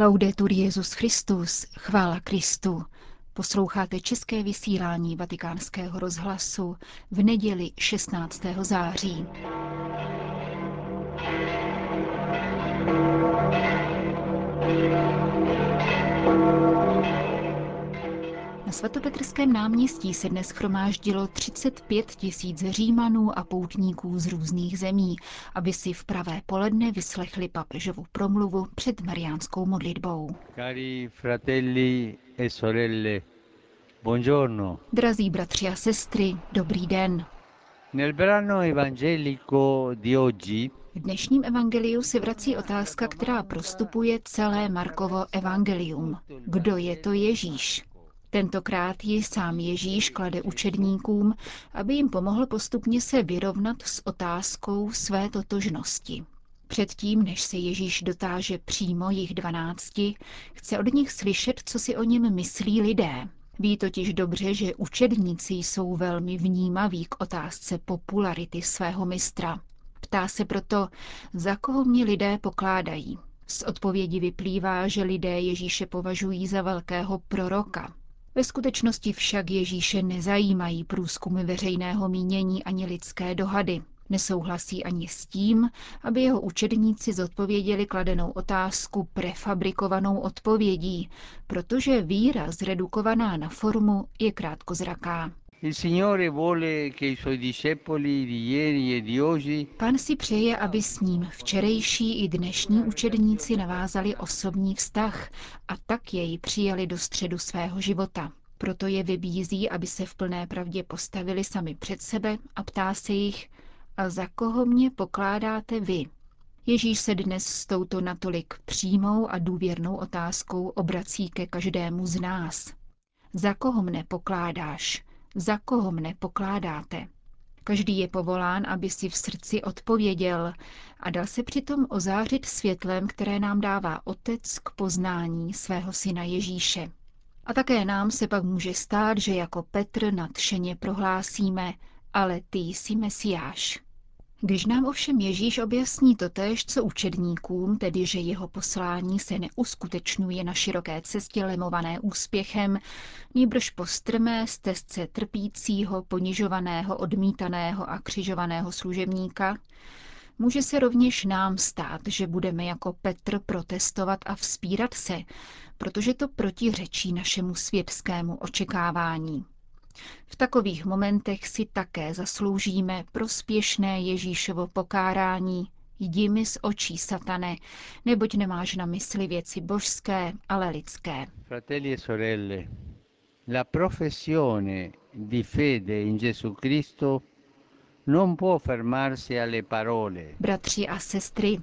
Laudetur Jezus Christus, chvála Kristu. Posloucháte české vysílání Vatikánského rozhlasu v neděli 16. září. Na svatopetrském náměstí se dnes chromáždilo 35 tisíc římanů a poutníků z různých zemí, aby si v pravé poledne vyslechli papežovu promluvu před mariánskou modlitbou. Cari fratelli e sorelle, buongiorno. Drazí bratři a sestry, dobrý den. Nel brano evangelico di oggi V dnešním evangeliu se vrací otázka, která prostupuje celé Markovo evangelium. Kdo je to Ježíš? Tentokrát ji sám Ježíš klade učedníkům, aby jim pomohl postupně se vyrovnat s otázkou své totožnosti. Předtím, než se Ježíš dotáže přímo jich dvanácti, chce od nich slyšet, co si o něm myslí lidé. Ví totiž dobře, že učedníci jsou velmi vnímaví k otázce popularity svého mistra. Ptá se proto, za koho mě lidé pokládají. Z odpovědi vyplývá, že lidé Ježíše považují za velkého proroka. Ve skutečnosti však Ježíše nezajímají průzkumy veřejného mínění ani lidské dohady. Nesouhlasí ani s tím, aby jeho učedníci zodpověděli kladenou otázku prefabrikovanou odpovědí, protože víra zredukovaná na formu je krátkozraká. E Pan si přeje, aby s ním včerejší i dnešní učedníci navázali osobní vztah a tak jej přijali do středu svého života. Proto je vybízí, aby se v plné pravdě postavili sami před sebe a ptá se jich, a za koho mě pokládáte vy? Ježíš se dnes s touto natolik přímou a důvěrnou otázkou obrací ke každému z nás. Za koho mne pokládáš? Za koho mne pokládáte? Každý je povolán, aby si v srdci odpověděl a dal se přitom ozářit světlem, které nám dává Otec k poznání svého syna Ježíše. A také nám se pak může stát, že jako Petr nadšeně prohlásíme, ale ty jsi Mesiáš. Když nám ovšem Ježíš objasní totéž, co učedníkům, tedy že jeho poslání se neuskutečňuje na široké cestě lemované úspěchem, nýbrž po strmé stezce trpícího, ponižovaného, odmítaného a křižovaného služebníka, může se rovněž nám stát, že budeme jako Petr protestovat a vzpírat se, protože to protiřečí našemu světskému očekávání. V takových momentech si také zasloužíme prospěšné Ježíšovo pokárání. Jdi mi z očí, satane, neboť nemáš na mysli věci božské, ale lidské. fratelli e sorelle, la professione di fede in Gesù Cristo non può fermarsi alle parole. Bratři a sestry,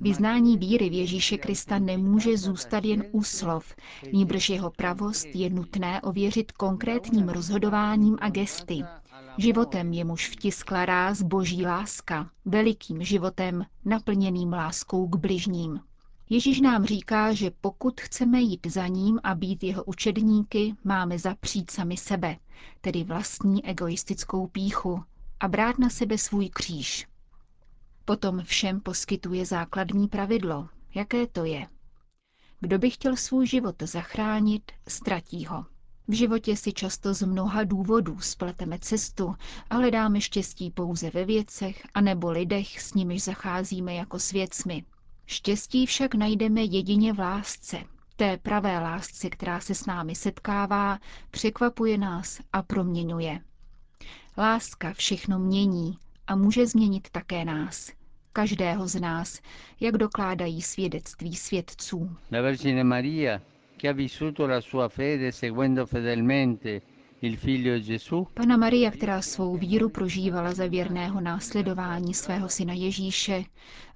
vyznání víry v Ježíše Krista nemůže zůstat jen u slov, níbrž jeho pravost je nutné ověřit konkrétním rozhodováním a gesty. Životem jemuž vtiskla ráz boží láska, velikým životem naplněným láskou k bližním. Ježíš nám říká, že pokud chceme jít za ním a být jeho učedníky, máme zapřít sami sebe, tedy vlastní egoistickou píchu, a brát na sebe svůj kříž. Potom všem poskytuje základní pravidlo. Jaké to je? Kdo by chtěl svůj život zachránit, ztratí ho. V životě si často z mnoha důvodů spleteme cestu a hledáme štěstí pouze ve věcech anebo lidech, s nimiž zacházíme jako s věcmi. Štěstí však najdeme jedině v lásce, té pravé lásce, která se s námi setkává, překvapuje nás a proměňuje. Láska všechno mění a může změnit také nás, každého z nás, jak dokládají svědectví svědců. La Vergine Maria, che ha vissuto la sua fede seguendo fedelmente Pana Maria, která svou víru prožívala za věrného následování svého syna Ježíše,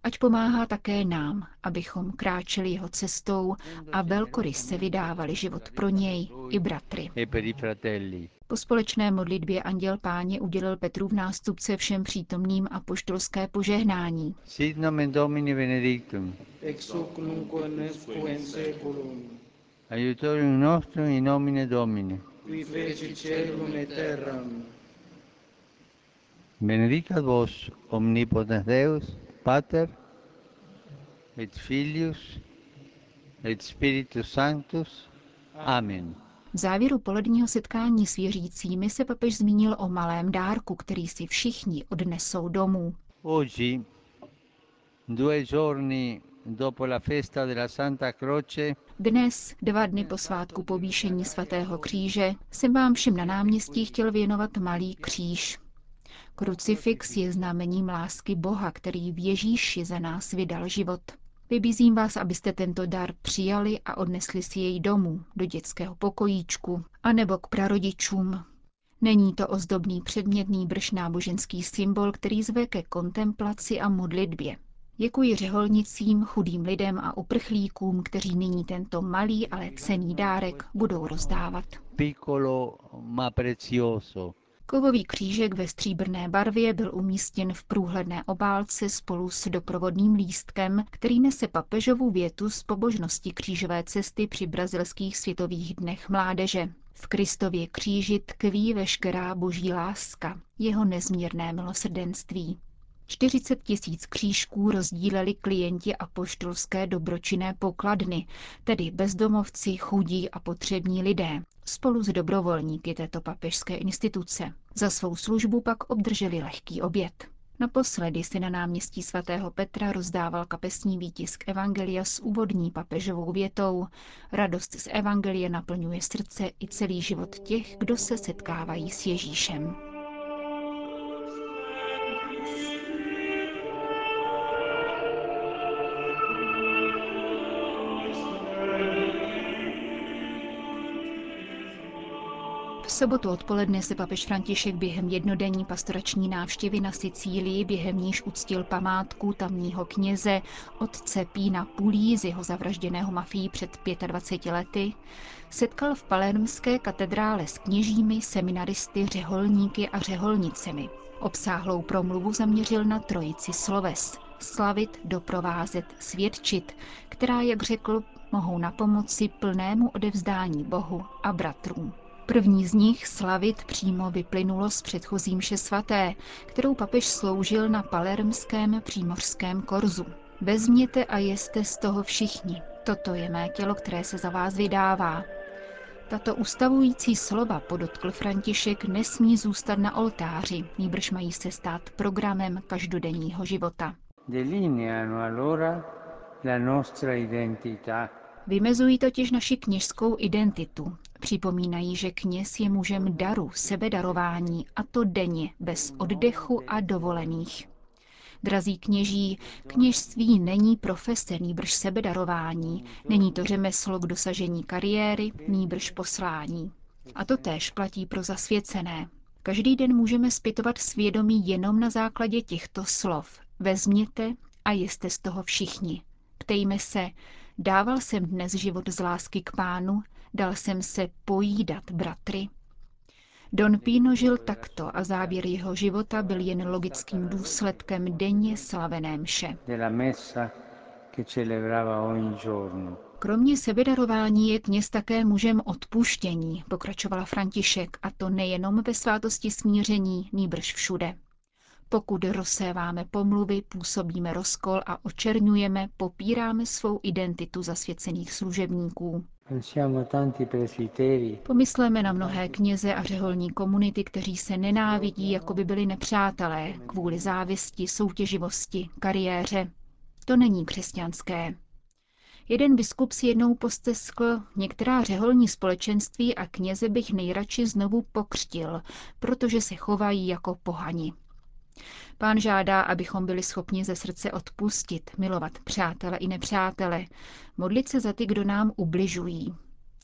ať pomáhá také nám, abychom kráčeli jeho cestou a velkoryse vydávali život pro něj i bratry. e per i fratelli. Po společné modlitbě anděl páně udělil Petrův nástupce všem přítomným apoštolské požehnání. Sit nomen Domini benedictum, ex hoc nunc aiutorium nostrum in nomine Domini. Qui feci celum et terram, Benedicat vos omnipotens Deus, Pater et Filius et Spiritus Sanctus. Amen. V závěru poledního setkání s věřícími se papež zmínil o malém dárku, který si všichni odnesou domů. Oggi, due giorni Dnes, dva dny po svátku povýšení svatého kříže, jsem vám všem na náměstí chtěl věnovat malý kříž. Krucifix je znamením lásky Boha, který v Ježíši za nás vydal život. Vybízím vás, abyste tento dar přijali a odnesli si jej domů, do dětského pokojíčku, anebo k prarodičům. Není to ozdobný předmětný brž náboženský symbol, který zve ke kontemplaci a modlitbě. Děkuji řeholnicím, chudým lidem a uprchlíkům, kteří nyní tento malý, ale cený dárek budou rozdávat. piccolo ma prezioso, Kovový křížek ve stříbrné barvě byl umístěn v průhledné obálce spolu s doprovodným lístkem, který nese papežovu větu z pobožnosti křížové cesty při brazilských světových dnech mládeže. V Kristově kříži tkví veškerá boží láska, jeho nezmírné milosrdenství. 40 tisíc křížků rozdíleli klienti apoštolské dobročinné pokladny, tedy bezdomovci, chudí a potřební lidé, spolu s dobrovolníky této papežské instituce. Za svou službu pak obdrželi lehký oběd. Naposledy si na náměstí svatého Petra rozdával kapesní výtisk Evangelia s úvodní papežovou větou. Radost z Evangelie naplňuje srdce i celý život těch, kdo se setkávají s Ježíšem. Sobotu odpoledne se papež František během jednodenní pastorační návštěvy na Sicílii, během níž uctil památku tamního kněze otce Pína Pulí z jeho zavražděného mafií před 25 lety, setkal v palermské katedrále s kněžími, seminaristy, řeholníky a řeholnicemi. Obsáhlou promluvu zaměřil na trojici sloves – slavit, doprovázet, svědčit, která, jak řekl, mohou na pomoci plnému odevzdání Bohu a bratrům. První z nich, slavit, přímo vyplynulo z předchozí mše svaté, kterou papež sloužil na palermském přímořském korzu. Vezměte a jeste z toho všichni. Toto je mé tělo, které se za vás vydává. Tato ustavující slova, podotkl František, nesmí zůstat na oltáři, nýbrž mají se stát programem každodenního života. Vymezují totiž naši kněžskou identitu. Připomínají, že kněz je mužem daru, sebedarování, a to denně, bez oddechu a dovolených. Drazí kněží, kněžství není profese, nýbrž sebedarování, není to řemeslo k dosažení kariéry, nýbrž poslání. A to též platí pro zasvěcené. Každý den můžeme zpytovat svědomí jenom na základě těchto slov. Vezměte a jste z toho všichni. Ptejme se, dával jsem dnes život z lásky k pánu, dal jsem se pojídat, bratry. Don Pino žil takto a závěr jeho života byl jen logickým důsledkem denně slavené mše. Kromě sebedarování je kněz také mužem odpuštění, pokračovala František, a to nejenom ve svátosti smíření, nýbrž všude. Pokud rozséváme pomluvy, působíme rozkol a očerňujeme, popíráme svou identitu zasvěcených služebníků. Pomysleme na mnohé kněze a řeholní komunity, kteří se nenávidí, jako by byli nepřátelé, kvůli závisti, soutěživosti, kariéře. To není křesťanské. Jeden biskup si jednou posteskl, některá řeholní společenství a kněze bych nejradši znovu pokřtil, protože se chovají jako pohani. Pán žádá, abychom byli schopni ze srdce odpustit, milovat přátele i nepřátele, modlit se za ty, kdo nám ubližují.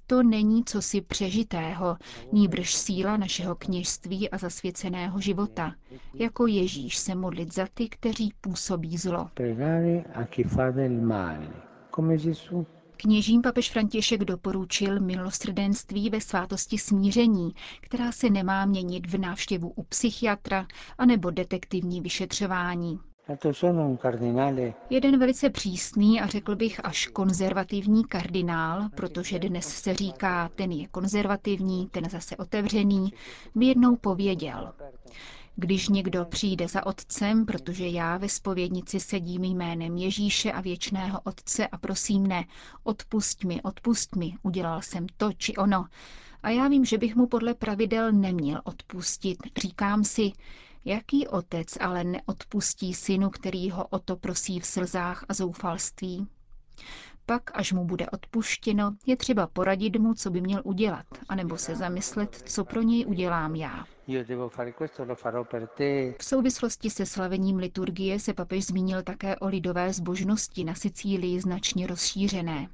To není cosi přežitého, nýbrž síla našeho kněžství a zasvěceného života, jako Ježíš se modlit za ty, kteří působí zlo. pregare a chi fa del male, come Gesù. Kněžím papež František doporučil milosrdenství ve svátosti smíření, která se nemá měnit v návštěvu u psychiatra anebo detektivní vyšetřování. Jeden velice přísný a řekl bych až konzervativní kardinál, protože dnes se říká, ten je konzervativní, ten zase otevřený, mi jednou pověděl. Když někdo přijde za otcem, protože já ve spovědnici sedím jménem Ježíše a věčného otce a prosím ne, odpust mi, odpust mi, udělal jsem to či ono. A já vím, že bych mu podle pravidel neměl odpustit. Říkám si, jaký otec ale neodpustí synu, který ho o to prosí v slzách a zoufalství? Pak, až mu bude odpuštěno, je třeba poradit mu, co by měl udělat, anebo se zamyslet, co pro něj udělám já. V souvislosti se slavením liturgie se papež zmínil také o lidové zbožnosti na Sicílii značně rozšířené.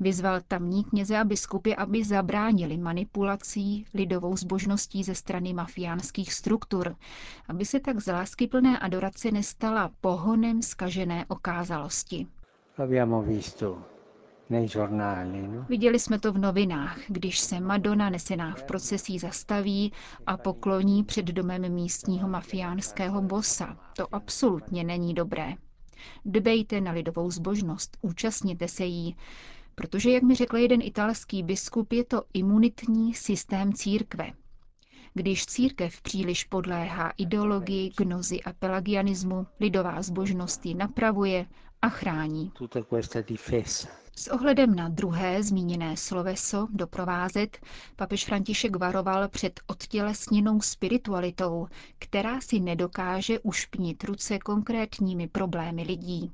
Vyzval tamní kněze a biskupy, aby zabránili manipulací lidovou zbožností ze strany mafiánských struktur, aby se tak z láskyplné adorace nestala pohonem skažené okázalosti. No? Viděli jsme to v novinách, když se Madonna nesená v procesí zastaví a pokloní před domem místního mafiánského bossa. To absolutně není dobré. Dbejte na lidovou zbožnost, účastněte se jí, protože, jak mi řekl jeden italský biskup, je to imunitní systém církve. Když církev příliš podléhá ideologii, gnozi a pelagianismu, lidová zbožnost ji napravuje a chrání. S ohledem na druhé zmíněné sloveso doprovázet, papež František varoval před odtělesněnou spiritualitou, která si nedokáže ušpnit ruce konkrétními problémy lidí.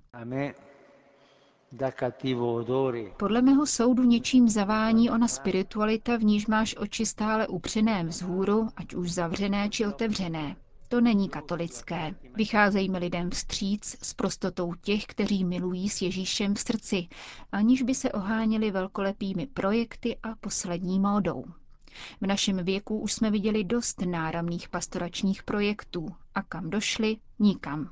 Podle mého soudu něčím zavání ona spiritualita, v níž máš oči stále upřené vzhůru, ať už zavřené či otevřené. To není katolické. Vycházejme lidem vstříc s prostotou těch, kteří milují s Ježíšem v srdci, aniž by se oháněli velkolepými projekty a poslední módou. V našem věku už jsme viděli dost náramných pastoračních projektů a kam došli, nikam.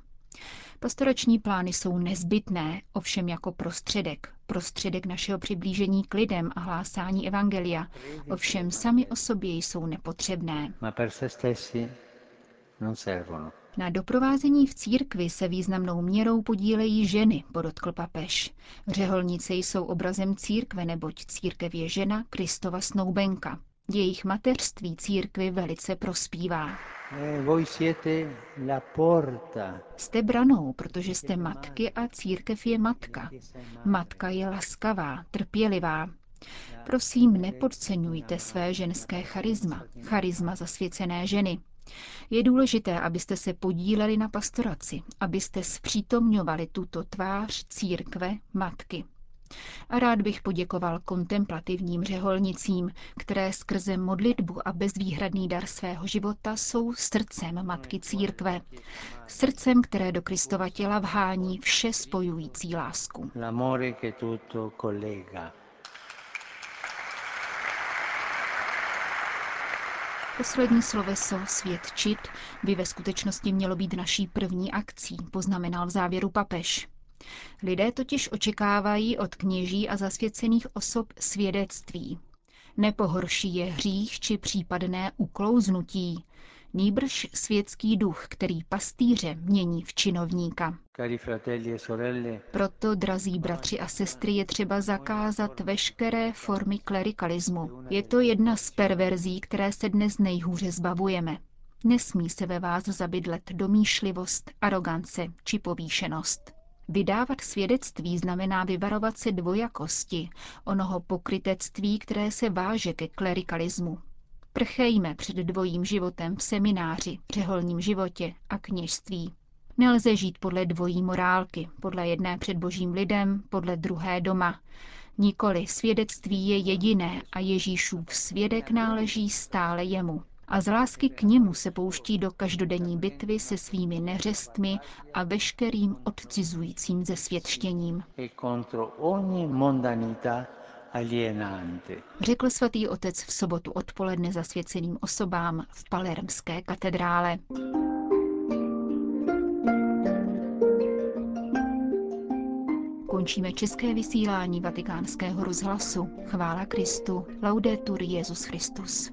Pastorační plány jsou nezbytné, ovšem jako prostředek, prostředek našeho přiblížení k lidem a hlásání evangelia, ovšem sami o sobě jsou nepotřebné. Na doprovázení v církvi se významnou měrou podílejí ženy, podotkl papež. Řeholnice jsou obrazem církve, neboť církev je žena Kristova snoubenka. Jejich mateřství církvi velice prospívá. Eh, jste branou, protože jste matky a církev je matka. Matka je laskavá, trpělivá. Prosím, nepodceňujte své ženské charisma, charisma zasvěcené ženy. Je důležité, abyste se podíleli na pastoraci, abyste zpřítomňovali tuto tvář církve matky. A rád bych poděkoval kontemplativním řeholnicím, které skrze modlitbu a bezvýhradný dar svého života jsou srdcem Matky Církve. Srdcem, které do Kristova těla vhání vše spojující lásku. Poslední sloveso svědčit by ve skutečnosti mělo být naší první akcí, poznamenal v závěru papež. Lidé totiž očekávají od kněží a zasvěcených osob svědectví. Nepohorší je hřích či případné uklouznutí, nýbrž světský duch, který pastýře mění v činovníka. E Proto, drazí bratři a sestry, je třeba zakázat veškeré formy klerikalismu. Je to jedna z perverzí, které se dnes nejhůře zbavujeme. Nesmí se ve vás zabydlet domýšlivost, arogance či povýšenost. Vydávat svědectví znamená vyvarovat se dvojakosti, onoho pokrytectví, které se váže ke klerikalismu. Prchejme před dvojím životem v semináři, řeholním životě a kněžství. Nelze žít podle dvojí morálky, podle jedné před božím lidem, podle druhé doma. Nikoli svědectví je jediné a Ježíšův svědek náleží stále jemu a z lásky k němu se pouští do každodenní bitvy se svými neřestmi a veškerým odcizujícím zesvědčením. Řekl svatý otec v sobotu odpoledne zasvěceným osobám v Palermské katedrále. Končíme české vysílání vatikánského rozhlasu. Chvála Kristu. Laudetur Jezus Christus.